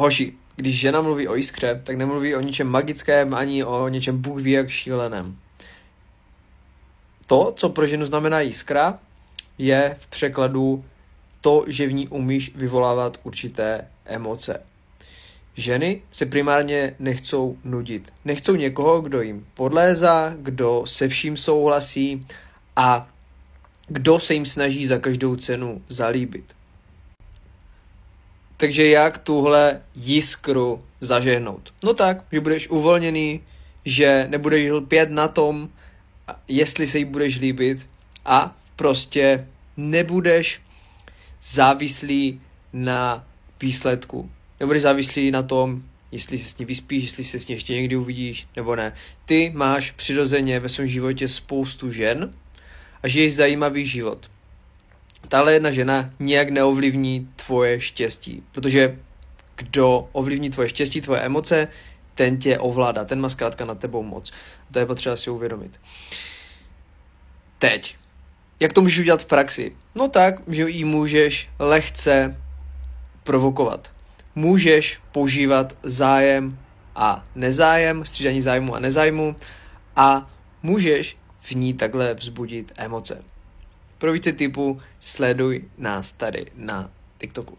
Hoši, když žena mluví o jiskře, tak nemluví o ničem magickém ani o něčem Bůh ví jak šíleném. To, co pro ženu znamená jiskra, je v překladu to, že v ní umíš vyvolávat určité emoce. Ženy se primárně nechcou nudit. Nechcou někoho, kdo jim podlézá, kdo se vším souhlasí a kdo se jim snaží za každou cenu zalíbit. Takže jak tuhle jiskru zažehnout? No tak, že budeš uvolněný, že nebudeš lpět na tom, jestli se jí budeš líbit a prostě nebudeš závislý na výsledku. Nebudeš závislý na tom, jestli se s ní vyspíš, jestli se s ní ještě někdy uvidíš, nebo ne. Ty máš přirozeně ve svém životě spoustu žen a žiješ zajímavý život. Tahle jedna žena nijak neovlivní tvoje štěstí, protože kdo ovlivní tvoje štěstí, tvoje emoce, ten tě ovládá, ten má zkrátka nad tebou moc. A to je potřeba si uvědomit. Teď. Jak to můžeš udělat v praxi? No tak, že ji můžeš lehce provokovat. Můžeš používat zájem a nezájem, střídání zájmu a nezájmu a můžeš v ní takhle vzbudit emoce. Pro více typů sleduj nás tady na TikToku.